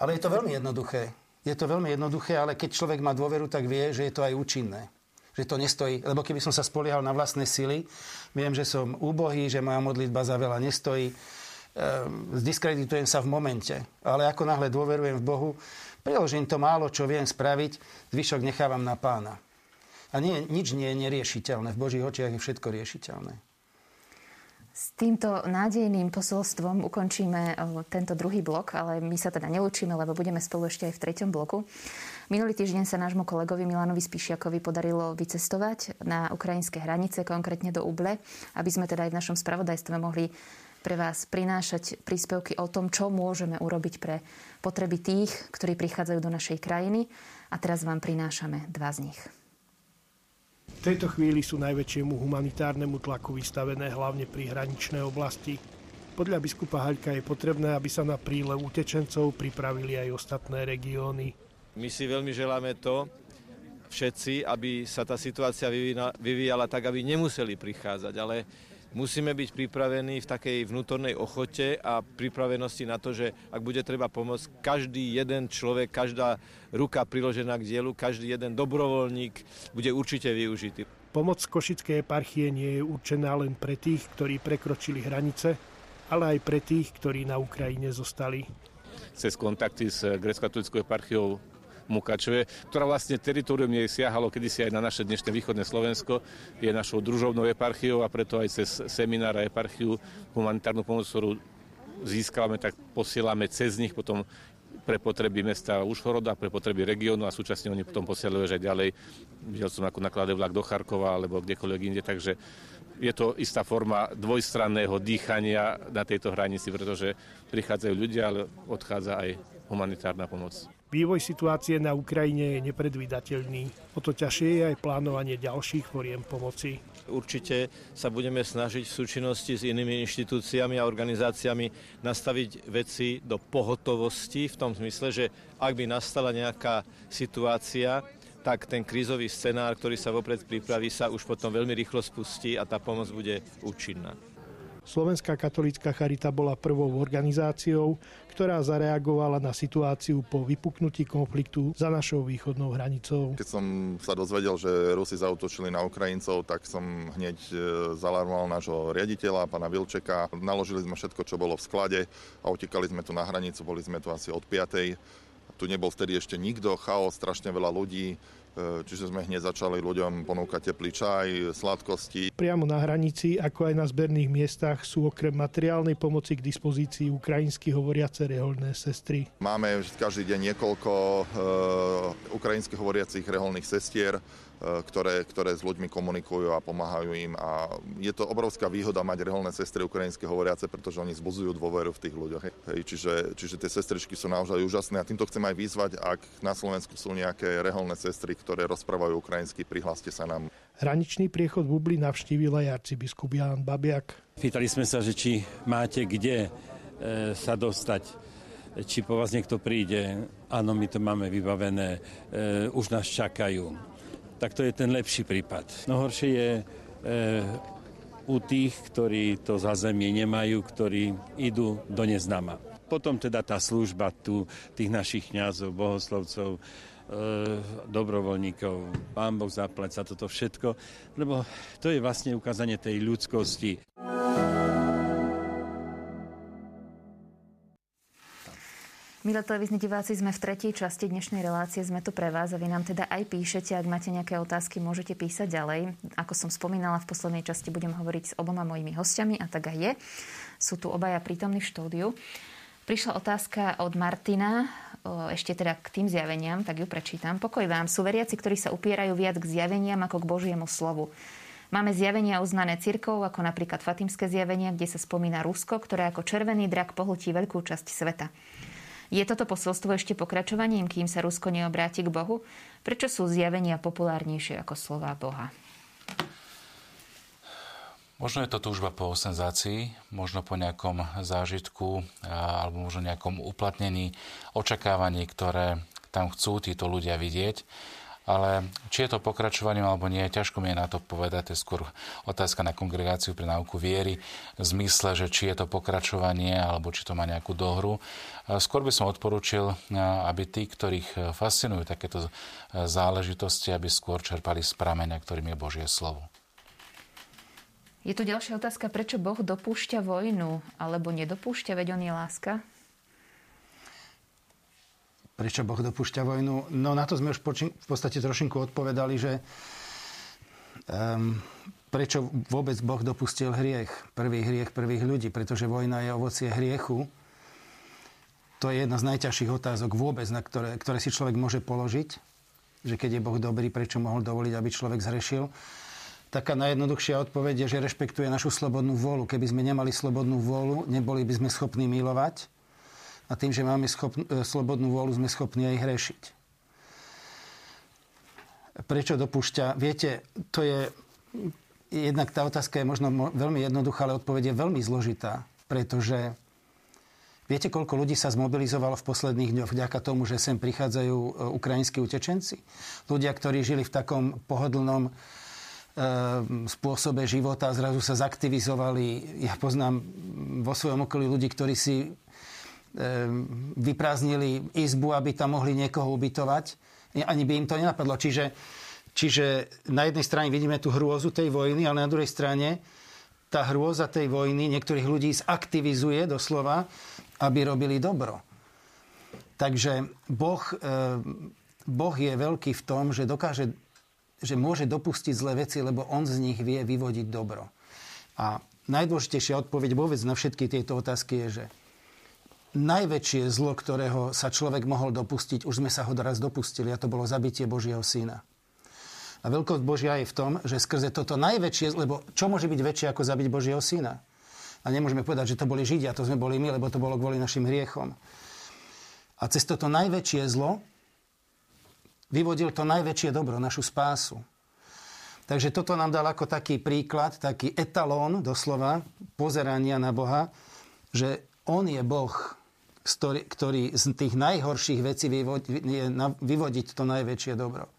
Ale je to veľmi jednoduché. Je to veľmi jednoduché, ale keď človek má dôveru, tak vie, že je to aj účinné. Že to nestojí. Lebo keby som sa spoliehal na vlastné sily, viem, že som úbohý, že moja modlitba za veľa nestojí, ehm, zdiskreditujem sa v momente. Ale ako náhle dôverujem v Bohu, priložím to málo, čo viem spraviť, zvyšok nechávam na pána. A nie, nič nie je neriešiteľné. V Božích očiach je všetko riešiteľné. S týmto nádejným posolstvom ukončíme tento druhý blok, ale my sa teda neučíme, lebo budeme spolu ešte aj v treťom bloku. Minulý týždeň sa nášmu kolegovi Milanovi Spíšiakovi podarilo vycestovať na ukrajinské hranice, konkrétne do Uble, aby sme teda aj v našom spravodajstve mohli pre vás prinášať príspevky o tom, čo môžeme urobiť pre potreby tých, ktorí prichádzajú do našej krajiny. A teraz vám prinášame dva z nich. Tejto chvíli sú najväčšiemu humanitárnemu tlaku vystavené hlavne hraničné oblasti. Podľa biskupa Haľka je potrebné, aby sa na prílev utečencov pripravili aj ostatné regióny. My si veľmi želáme to, všetci, aby sa tá situácia vyvíjala tak, aby nemuseli prichádzať, ale musíme byť pripravení v takej vnútornej ochote a pripravenosti na to, že ak bude treba pomôcť, každý jeden človek, každá ruka priložená k dielu, každý jeden dobrovoľník bude určite využitý. Pomoc Košickej eparchie nie je určená len pre tých, ktorí prekročili hranice, ale aj pre tých, ktorí na Ukrajine zostali. Cez kontakty s grecko-katolickou eparchiou Mukačove, ktorá vlastne teritorium jej siahalo kedysi aj na naše dnešné východné Slovensko, je našou družovnou eparchiou a preto aj cez seminár a eparchiu humanitárnu pomoc, ktorú získavame, tak posielame cez nich potom pre potreby mesta Užhoroda, pre potreby regiónu a súčasne oni potom posielajú aj ďalej. Videl som, ako nakladajú vlak do Charkova alebo kdekoľvek inde, takže je to istá forma dvojstranného dýchania na tejto hranici, pretože prichádzajú ľudia, ale odchádza aj humanitárna pomoc. Vývoj situácie na Ukrajine je nepredvídateľný. O to ťažšie je aj plánovanie ďalších foriem pomoci. Určite sa budeme snažiť v súčinnosti s inými inštitúciami a organizáciami nastaviť veci do pohotovosti v tom zmysle, že ak by nastala nejaká situácia, tak ten krízový scenár, ktorý sa vopred pripraví, sa už potom veľmi rýchlo spustí a tá pomoc bude účinná. Slovenská katolícka charita bola prvou organizáciou, ktorá zareagovala na situáciu po vypuknutí konfliktu za našou východnou hranicou. Keď som sa dozvedel, že Rusi zautočili na Ukrajincov, tak som hneď e, zalarmoval nášho riaditeľa, pána Vilčeka. Naložili sme všetko, čo bolo v sklade a utekali sme tu na hranicu, boli sme tu asi od 5. Tu nebol vtedy ešte nikto, chaos, strašne veľa ľudí, čiže sme hneď začali ľuďom ponúkať teplý čaj, sladkosti. Priamo na hranici, ako aj na zberných miestach, sú okrem materiálnej pomoci k dispozícii ukrajinsky hovoriace reholné sestry. Máme každý deň niekoľko uh, ukrajinsky hovoriacich reholných sestier, E, ktoré, ktoré s ľuďmi komunikujú a pomáhajú im. A je to obrovská výhoda mať reholné sestry ukrajinské hovoriace, pretože oni zbuzujú dôveru v tých ľuďoch. Hej, čiže, čiže tie sestričky sú naozaj úžasné a týmto chcem aj vyzvať, ak na Slovensku sú nejaké reholné sestry, ktoré rozprávajú ukrajinsky, prihláste sa nám. Hraničný priechod Bubli navštívil aj arcibiskup Jan Babiak. Pýtali sme sa, že či máte kde e, sa dostať či po vás niekto príde. Áno, my to máme vybavené, e, už nás čakajú tak to je ten lepší prípad. No horšie je e, u tých, ktorí to zázemie nemajú, ktorí idú do neznáma. Potom teda tá služba tu tých našich kňazov, bohoslovcov, e, dobrovoľníkov, pán Boh zaplať za toto všetko, lebo to je vlastne ukázanie tej ľudskosti. Milé televízni diváci, sme v tretej časti dnešnej relácie. Sme tu pre vás a vy nám teda aj píšete. Ak máte nejaké otázky, môžete písať ďalej. Ako som spomínala, v poslednej časti budem hovoriť s oboma mojimi hostiami a tak aj je. Sú tu obaja prítomní v štúdiu. Prišla otázka od Martina, ešte teda k tým zjaveniam, tak ju prečítam. Pokoj vám, sú veriaci, ktorí sa upierajú viac k zjaveniam ako k Božiemu slovu. Máme zjavenia uznané cirkov, ako napríklad Fatimské zjavenia, kde sa spomína Rusko, ktoré ako červený drak pohltí veľkú časť sveta. Je toto posolstvo ešte pokračovaním, kým sa Rusko neobráti k Bohu? Prečo sú zjavenia populárnejšie ako slová Boha? Možno je to túžba po senzácii, možno po nejakom zážitku alebo možno nejakom uplatnení, očakávaní, ktoré tam chcú títo ľudia vidieť. Ale či je to pokračovaním alebo nie, ťažko mi je na to povedať. To je skôr otázka na kongregáciu pre náuku viery v zmysle, že či je to pokračovanie alebo či to má nejakú dohru. Skôr by som odporúčil, aby tí, ktorých fascinujú takéto záležitosti, aby skôr čerpali z prameňa, ktorým je Božie slovo. Je tu ďalšia otázka, prečo Boh dopúšťa vojnu alebo nedopúšťa, veď on je láska? Prečo Boh dopúšťa vojnu. No na to sme už v podstate trošinku odpovedali, že um, prečo vôbec Boh dopustil hriech, prvý hriech prvých ľudí, pretože vojna je ovocie hriechu. To je jedna z najťažších otázok vôbec, na ktoré, ktoré si človek môže položiť, že keď je Boh dobrý, prečo mohol dovoliť, aby človek zhrešil. Taká najjednoduchšia odpoveď je, že rešpektuje našu slobodnú vôľu. Keby sme nemali slobodnú vôľu, neboli by sme schopní milovať a tým, že máme schopn- e, slobodnú vôľu, sme schopní aj hrešiť. Prečo dopúšťa? Viete, to je... Jednak tá otázka je možno veľmi jednoduchá, ale odpoveď je veľmi zložitá, pretože Viete, koľko ľudí sa zmobilizovalo v posledných dňoch vďaka tomu, že sem prichádzajú e, ukrajinskí utečenci? Ľudia, ktorí žili v takom pohodlnom e, spôsobe života zrazu sa zaktivizovali. Ja poznám vo svojom okolí ľudí, ktorí si vyprázdnili izbu, aby tam mohli niekoho ubytovať. Ani by im to nenapadlo. Čiže, čiže na jednej strane vidíme tú hrôzu tej vojny, ale na druhej strane tá hrôza tej vojny niektorých ľudí zaktivizuje doslova, aby robili dobro. Takže boh, ehm, boh je veľký v tom, že dokáže že môže dopustiť zlé veci, lebo on z nich vie vyvodiť dobro. A najdôležitejšia odpoveď vôbec na všetky tieto otázky je, že najväčšie zlo, ktorého sa človek mohol dopustiť, už sme sa ho raz dopustili a to bolo zabitie Božieho syna. A veľkosť Božia je v tom, že skrze toto najväčšie, lebo čo môže byť väčšie ako zabiť Božieho syna? A nemôžeme povedať, že to boli Židia, to sme boli my, lebo to bolo kvôli našim hriechom. A cez toto najväčšie zlo vyvodil to najväčšie dobro, našu spásu. Takže toto nám dal ako taký príklad, taký etalón doslova pozerania na Boha, že On je Boh, ktorý z tých najhorších vecí je vyvodiť to najväčšie dobro.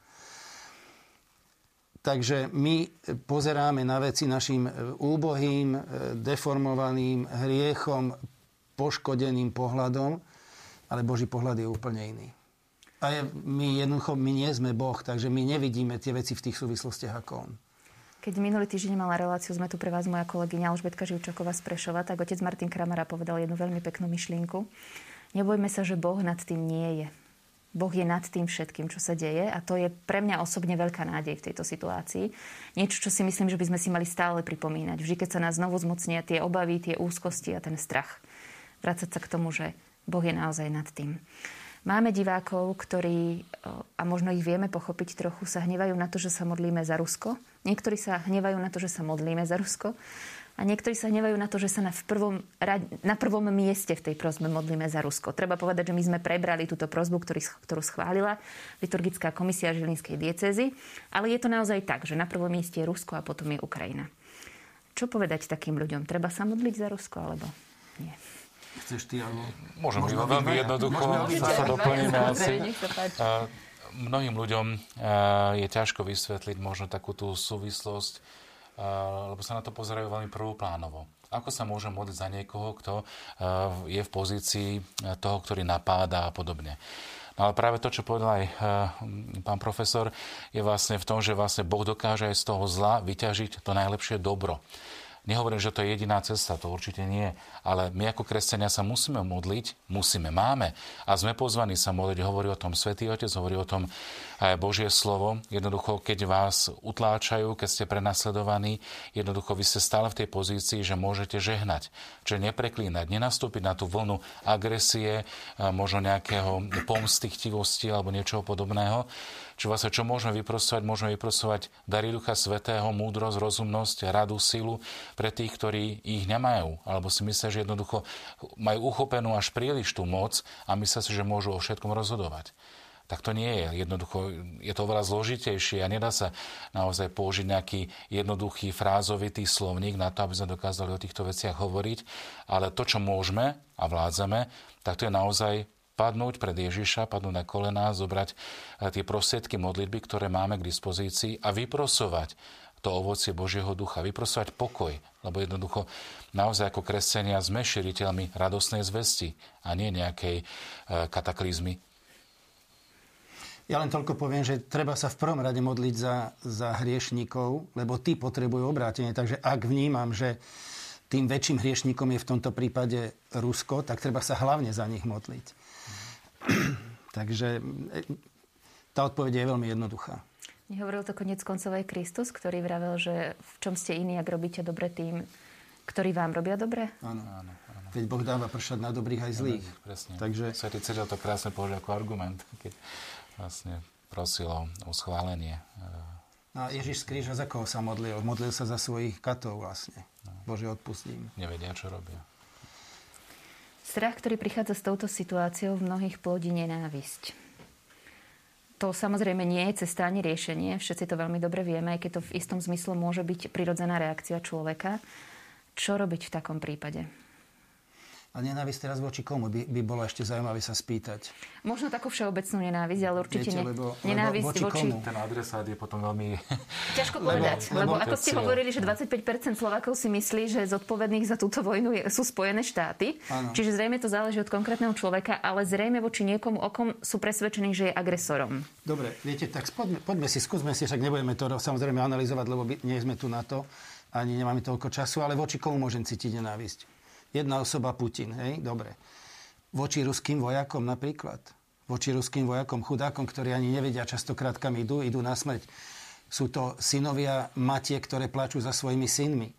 Takže my pozeráme na veci našim e, úbohým, e, deformovaným hriechom, poškodeným pohľadom, ale Boží pohľad je úplne iný. A my jednoducho, my nie sme Boh, takže my nevidíme tie veci v tých súvislostiach ako On. Keď minulý týždeň mala reláciu, sme tu pre vás moja kolegyňa Alžbetka Živčaková z Prešova, tak otec Martin Kramara povedal jednu veľmi peknú myšlienku. Nebojme sa, že Boh nad tým nie je. Boh je nad tým všetkým, čo sa deje a to je pre mňa osobne veľká nádej v tejto situácii. Niečo, čo si myslím, že by sme si mali stále pripomínať. Vždy, keď sa nás znovu zmocnia tie obavy, tie úzkosti a ten strach. Vrácať sa k tomu, že Boh je naozaj nad tým. Máme divákov, ktorí, a možno ich vieme pochopiť trochu, sa hnevajú na to, že sa modlíme za Rusko. Niektorí sa hnevajú na to, že sa modlíme za Rusko. A niektorí sa hnevajú na to, že sa na, v prvom, na prvom mieste v tej prozbe modlíme za Rusko. Treba povedať, že my sme prebrali túto prozbu, ktorú schválila liturgická komisia Žilinskej diecézy. Ale je to naozaj tak, že na prvom mieste je Rusko a potom je Ukrajina. Čo povedať takým ľuďom? Treba sa modliť za Rusko alebo nie? Chceš ty, alebo... Môžem iba veľmi jednoducho sa doplníme asi. Mnohým ľuďom je ťažko vysvetliť možno takú tú súvislosť lebo sa na to pozerajú veľmi prvoplánovo. Ako sa môže modliť za niekoho, kto je v pozícii toho, ktorý napáda a podobne. No ale práve to, čo povedal aj pán profesor, je vlastne v tom, že vlastne Boh dokáže aj z toho zla vyťažiť to najlepšie dobro. Nehovorím, že to je jediná cesta, to určite nie. Ale my ako kresťania sa musíme modliť, musíme, máme. A sme pozvaní sa modliť. Hovorí o tom Svetý Otec, hovorí o tom aj Božie slovo. Jednoducho, keď vás utláčajú, keď ste prenasledovaní, jednoducho vy ste stále v tej pozícii, že môžete žehnať. Čiže nepreklínať, nenastúpiť na tú vlnu agresie, možno nejakého pomsty, chtivosti alebo niečoho podobného čo vlastne čo môžeme vyprosovať? Môžeme vyprosovať dary Ducha Svetého, múdrosť, rozumnosť, radu, silu pre tých, ktorí ich nemajú. Alebo si myslia, že jednoducho majú uchopenú až príliš tú moc a myslia si, že môžu o všetkom rozhodovať. Tak to nie je. Jednoducho je to oveľa zložitejšie a nedá sa naozaj použiť nejaký jednoduchý frázovitý slovník na to, aby sme dokázali o týchto veciach hovoriť. Ale to, čo môžeme a vládzame, tak to je naozaj padnúť pred Ježiša, padnúť na kolená, zobrať eh, tie prostriedky modlitby, ktoré máme k dispozícii a vyprosovať to ovocie Božieho ducha, vyprosovať pokoj, lebo jednoducho naozaj ako kresťania sme širiteľmi radosnej zvesti a nie nejakej eh, kataklizmy. Ja len toľko poviem, že treba sa v prvom rade modliť za, za hriešníkov, lebo tí potrebujú obrátenie. Takže ak vnímam, že tým väčším hriešníkom je v tomto prípade Rusko, tak treba sa hlavne za nich modliť. Takže e, tá odpoveď je veľmi jednoduchá. Nehovoril to konec koncov aj Kristus, ktorý vravel, že v čom ste iní, ak robíte dobre tým, ktorí vám robia dobre? Áno. áno, áno. Veď Boh dáva pršať na dobrých aj zlých. Áno, presne. Takže... Svetý Cyril to krásne použil ako argument, keď vlastne prosil o schválenie. A Ježiš z kríža za koho sa modlil? Modlil sa za svojich katov vlastne. No. Bože, odpustím. Nevedia, čo robia. Strach, ktorý prichádza s touto situáciou, v mnohých plodí nenávisť. To samozrejme nie je cesta ani riešenie, všetci to veľmi dobre vieme, aj keď to v istom zmysle môže byť prirodzená reakcia človeka. Čo robiť v takom prípade? A nenávisť teraz voči komu by, by bolo ešte zaujímavé sa spýtať? Možno takú všeobecnú nenávisť, ale určite Viete, ne, lebo, nenávisť voči, voči komu? Ten adresát je potom veľmi... Ťažko povedať, lebo, lebo, lebo ako ste hovorili, že 25% Slovákov si myslí, že zodpovedných za túto vojnu je, sú Spojené štáty. Ano. Čiže zrejme to záleží od konkrétneho človeka, ale zrejme voči niekomu, o kom sú presvedčení, že je agresorom. Dobre, viete, tak poďme, poďme si, skúsme si, však nebudeme to samozrejme analyzovať, lebo nie sme tu na to, ani nemáme toľko času, ale voči komu môžem cítiť nenávisť? Jedna osoba Putin, hej, dobre. Voči ruským vojakom napríklad. Voči ruským vojakom, chudákom, ktorí ani nevedia častokrát, kam idú, idú na smrť. Sú to synovia matie, ktoré plačú za svojimi synmi. E,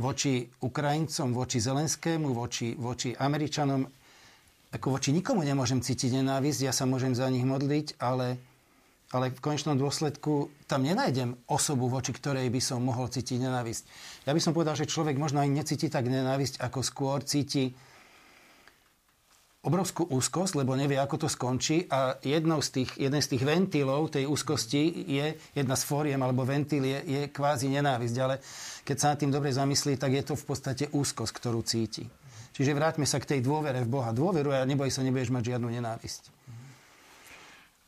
voči Ukrajincom, voči Zelenskému, voči, voči Američanom, ako voči nikomu nemôžem cítiť nenávisť, ja sa môžem za nich modliť, ale ale v konečnom dôsledku tam nenájdem osobu, voči ktorej by som mohol cítiť nenávisť. Ja by som povedal, že človek možno aj necíti tak nenávisť, ako skôr cíti obrovskú úzkosť, lebo nevie, ako to skončí a jednou z tých, jeden z tých ventilov tej úzkosti je, jedna z fóriem alebo ventil je, je kvázi nenávisť, ale keď sa nad tým dobre zamyslí, tak je to v podstate úzkosť, ktorú cíti. Čiže vráťme sa k tej dôvere v Boha. Dôveru a neboj sa, nebudeš mať žiadnu nenávisť.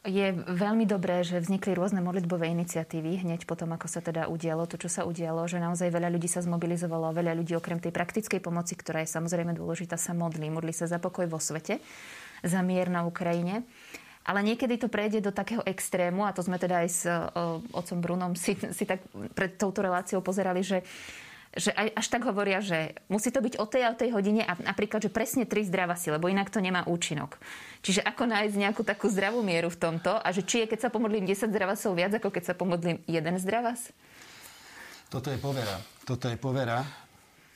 Je veľmi dobré, že vznikli rôzne modlitbové iniciatívy hneď potom, ako sa teda udialo to, čo sa udialo, že naozaj veľa ľudí sa zmobilizovalo, veľa ľudí okrem tej praktickej pomoci, ktorá je samozrejme dôležitá, sa modlí. Modlí sa za pokoj vo svete, za mier na Ukrajine. Ale niekedy to prejde do takého extrému, a to sme teda aj s o, otcom Brunom si, si tak pred touto reláciou pozerali, že že až tak hovoria, že musí to byť o tej a o tej hodine a napríklad, že presne tri zdravasy, lebo inak to nemá účinok. Čiže ako nájsť nejakú takú zdravú mieru v tomto a že či je, keď sa pomodlím 10 zdravasov viac, ako keď sa pomodlím jeden zdravas? Toto je povera. Toto je povera,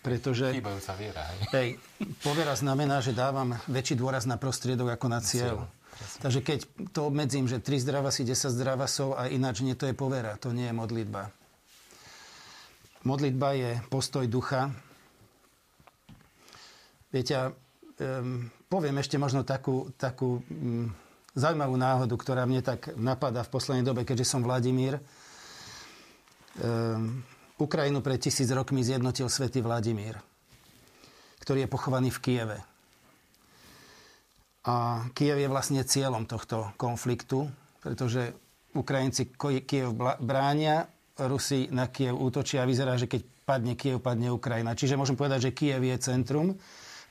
pretože... Chýbajúca viera. Hej, povera znamená, že dávam väčší dôraz na prostriedok ako na cieľ. Takže keď to obmedzím, že 3 zdravasy, 10 zdravasov a ináč nie, to je povera, to nie je modlitba. Modlitba je postoj ducha. Viete, um, poviem ešte možno takú, takú um, zaujímavú náhodu, ktorá mne tak napadá v poslednej dobe, keďže som Vladimír. Um, Ukrajinu pred tisíc rokmi zjednotil svätý Vladimír, ktorý je pochovaný v Kieve. A Kiev je vlastne cieľom tohto konfliktu, pretože Ukrajinci Kiev bránia Rusi na Kiev útočia a vyzerá, že keď padne Kiev, padne Ukrajina. Čiže môžem povedať, že Kiev je centrum,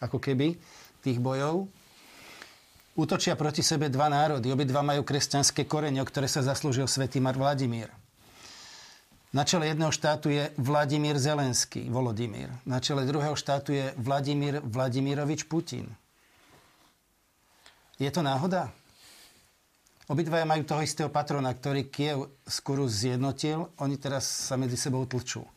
ako keby, tých bojov. Útočia proti sebe dva národy. Obidva majú kresťanské korene, o ktoré sa zaslúžil svätý Mar Vladimír. Na čele jedného štátu je Vladimír Zelenský, Volodymír. Na čele druhého štátu je Vladimír Vladimirovič Putin. Je to náhoda? Obidvaja majú toho istého patrona, ktorý Kiev skôr zjednotil. Oni teraz sa medzi sebou tlčú. E,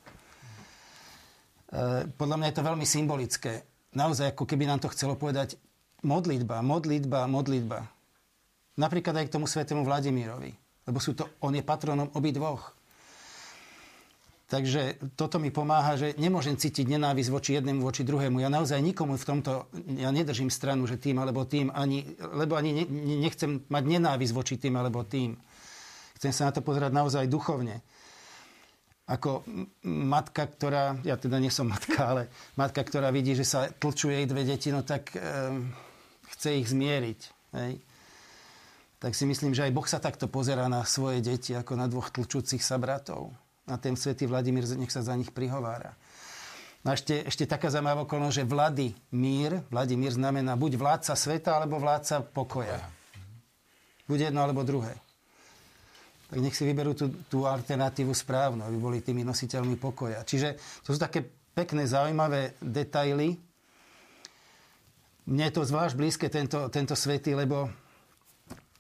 podľa mňa je to veľmi symbolické. Naozaj, ako keby nám to chcelo povedať modlitba, modlitba, modlitba. Napríklad aj k tomu svetému Vladimírovi. Lebo sú to, on je patronom obidvoch. Takže toto mi pomáha, že nemôžem cítiť nenávisť voči jednému, voči druhému. Ja naozaj nikomu v tomto, ja nedržím stranu, že tým alebo tým, ani, lebo ani ne, nechcem mať nenávisť voči tým alebo tým. Chcem sa na to pozerať naozaj duchovne. Ako matka, ktorá, ja teda nie som matka, ale matka, ktorá vidí, že sa tlčuje jej dve deti, no tak e, chce ich zmieriť. Hej? Tak si myslím, že aj Boh sa takto pozerá na svoje deti, ako na dvoch tlčúcich sa bratov a ten svätý Vladimír nech sa za nich prihovára. No a ešte, ešte taká zaujímavá okolnosť, že Vladimír, Vladimír znamená buď vládca sveta, alebo vládca pokoja. Buď jedno, alebo druhé. Tak nech si vyberú tú, tú alternatívu správnu, aby boli tými nositeľmi pokoja. Čiže to sú také pekné, zaujímavé detaily. Mne je to zvlášť blízke, tento, tento svety, lebo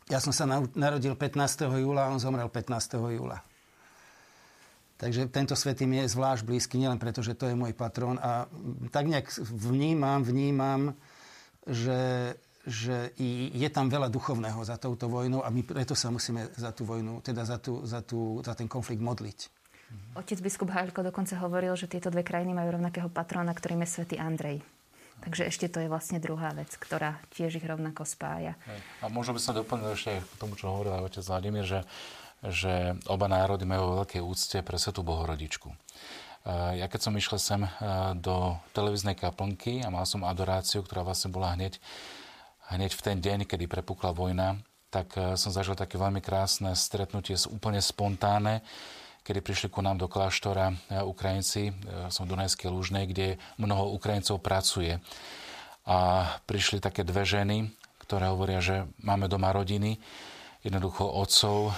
ja som sa narodil 15. júla a on zomrel 15. júla. Takže tento svetý mi je zvlášť blízky, nielen preto, že to je môj patrón. A tak nejak vnímam, vnímam, že, že je tam veľa duchovného za touto vojnou a my preto sa musíme za tú vojnu, teda za, tú, za, tú, za ten konflikt modliť. Otec biskup Hálko dokonca hovoril, že tieto dve krajiny majú rovnakého patróna, ktorým je svätý Andrej. Takže ešte to je vlastne druhá vec, ktorá tiež ich rovnako spája. A možno by som doplnil ešte k tomu, čo hovoril otec Vladimír, že že oba národy majú veľké úcte pre Svetú Bohorodičku. Ja keď som išiel sem do televíznej kaplnky a mal som adoráciu, ktorá vlastne bola hneď, hneď v ten deň, kedy prepukla vojna, tak som zažil také veľmi krásne stretnutie, úplne spontánne, kedy prišli ku nám do kláštora Ukrajinci, som v Dunajskej Lúžnej, kde mnoho Ukrajincov pracuje. A prišli také dve ženy, ktoré hovoria, že máme doma rodiny, jednoducho otcov, e,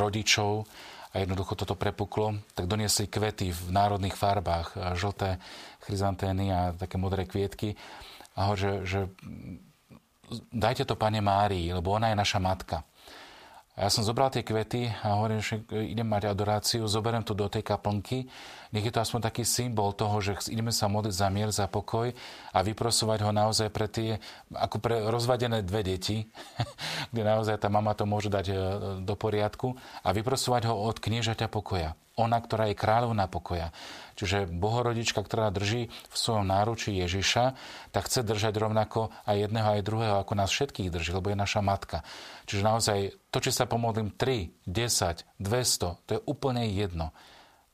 rodičov a jednoducho toto prepuklo, tak doniesli kvety v národných farbách, e, žlté chryzantény a také modré kvietky a hovorí, že, že dajte to pane Márii, lebo ona je naša matka. A ja som zobral tie kvety a hovorím, že idem mať adoráciu, zoberiem to do tej kaplnky, nech je to aspoň taký symbol toho, že ideme sa modliť za mier, za pokoj a vyprosovať ho naozaj pre tie, ako pre rozvadené dve deti, kde naozaj tá mama to môže dať e, do poriadku a vyprosovať ho od kniežaťa pokoja. Ona, ktorá je kráľovná pokoja. Čiže bohorodička, ktorá drží v svojom náručí Ježiša, tak chce držať rovnako aj jedného, aj druhého, ako nás všetkých drží, lebo je naša matka. Čiže naozaj to, či sa pomodlím 3, 10, 200, to je úplne jedno.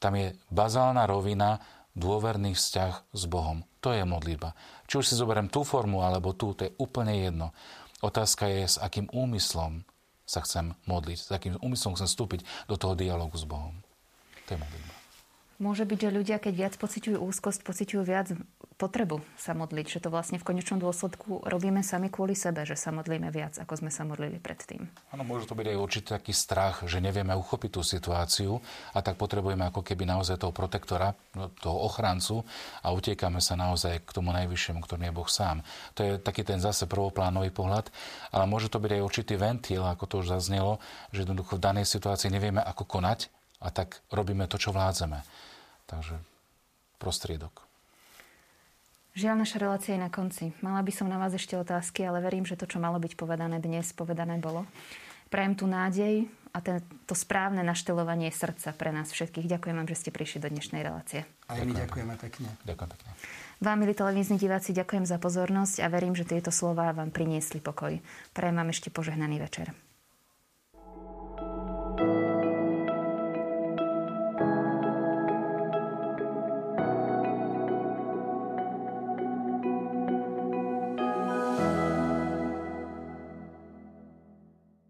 Tam je bazálna rovina, dôverný vzťah s Bohom. To je modlitba. Či už si zoberiem tú formu, alebo tú, to je úplne jedno. Otázka je, s akým úmyslom sa chcem modliť, s akým úmyslom chcem vstúpiť do toho dialogu s Bohom. To je modlitba. Môže byť, že ľudia, keď viac pociťujú úzkosť, pociťujú viac potrebu sa modliť, že to vlastne v konečnom dôsledku robíme sami kvôli sebe, že sa modlíme viac, ako sme sa modlili predtým. Áno, môže to byť aj určitý taký strach, že nevieme uchopiť tú situáciu a tak potrebujeme ako keby naozaj toho protektora, no, toho ochrancu a utiekame sa naozaj k tomu najvyššiemu, ktorým je Boh sám. To je taký ten zase prvoplánový pohľad, ale môže to byť aj určitý ventil, ako to už zaznelo, že jednoducho v danej situácii nevieme, ako konať a tak robíme to, čo vládzeme. Takže prostriedok. Žiaľ, naša relácia je na konci. Mala by som na vás ešte otázky, ale verím, že to, čo malo byť povedané dnes, povedané bolo. Prajem tu nádej a ten, to správne naštelovanie srdca pre nás všetkých. Ďakujem vám, že ste prišli do dnešnej relácie. A my ďakujeme pekne. Ďakujem pekne. Vám, milí televízni diváci, ďakujem za pozornosť a verím, že tieto slová vám priniesli pokoj. Prajem vám ešte požehnaný večer.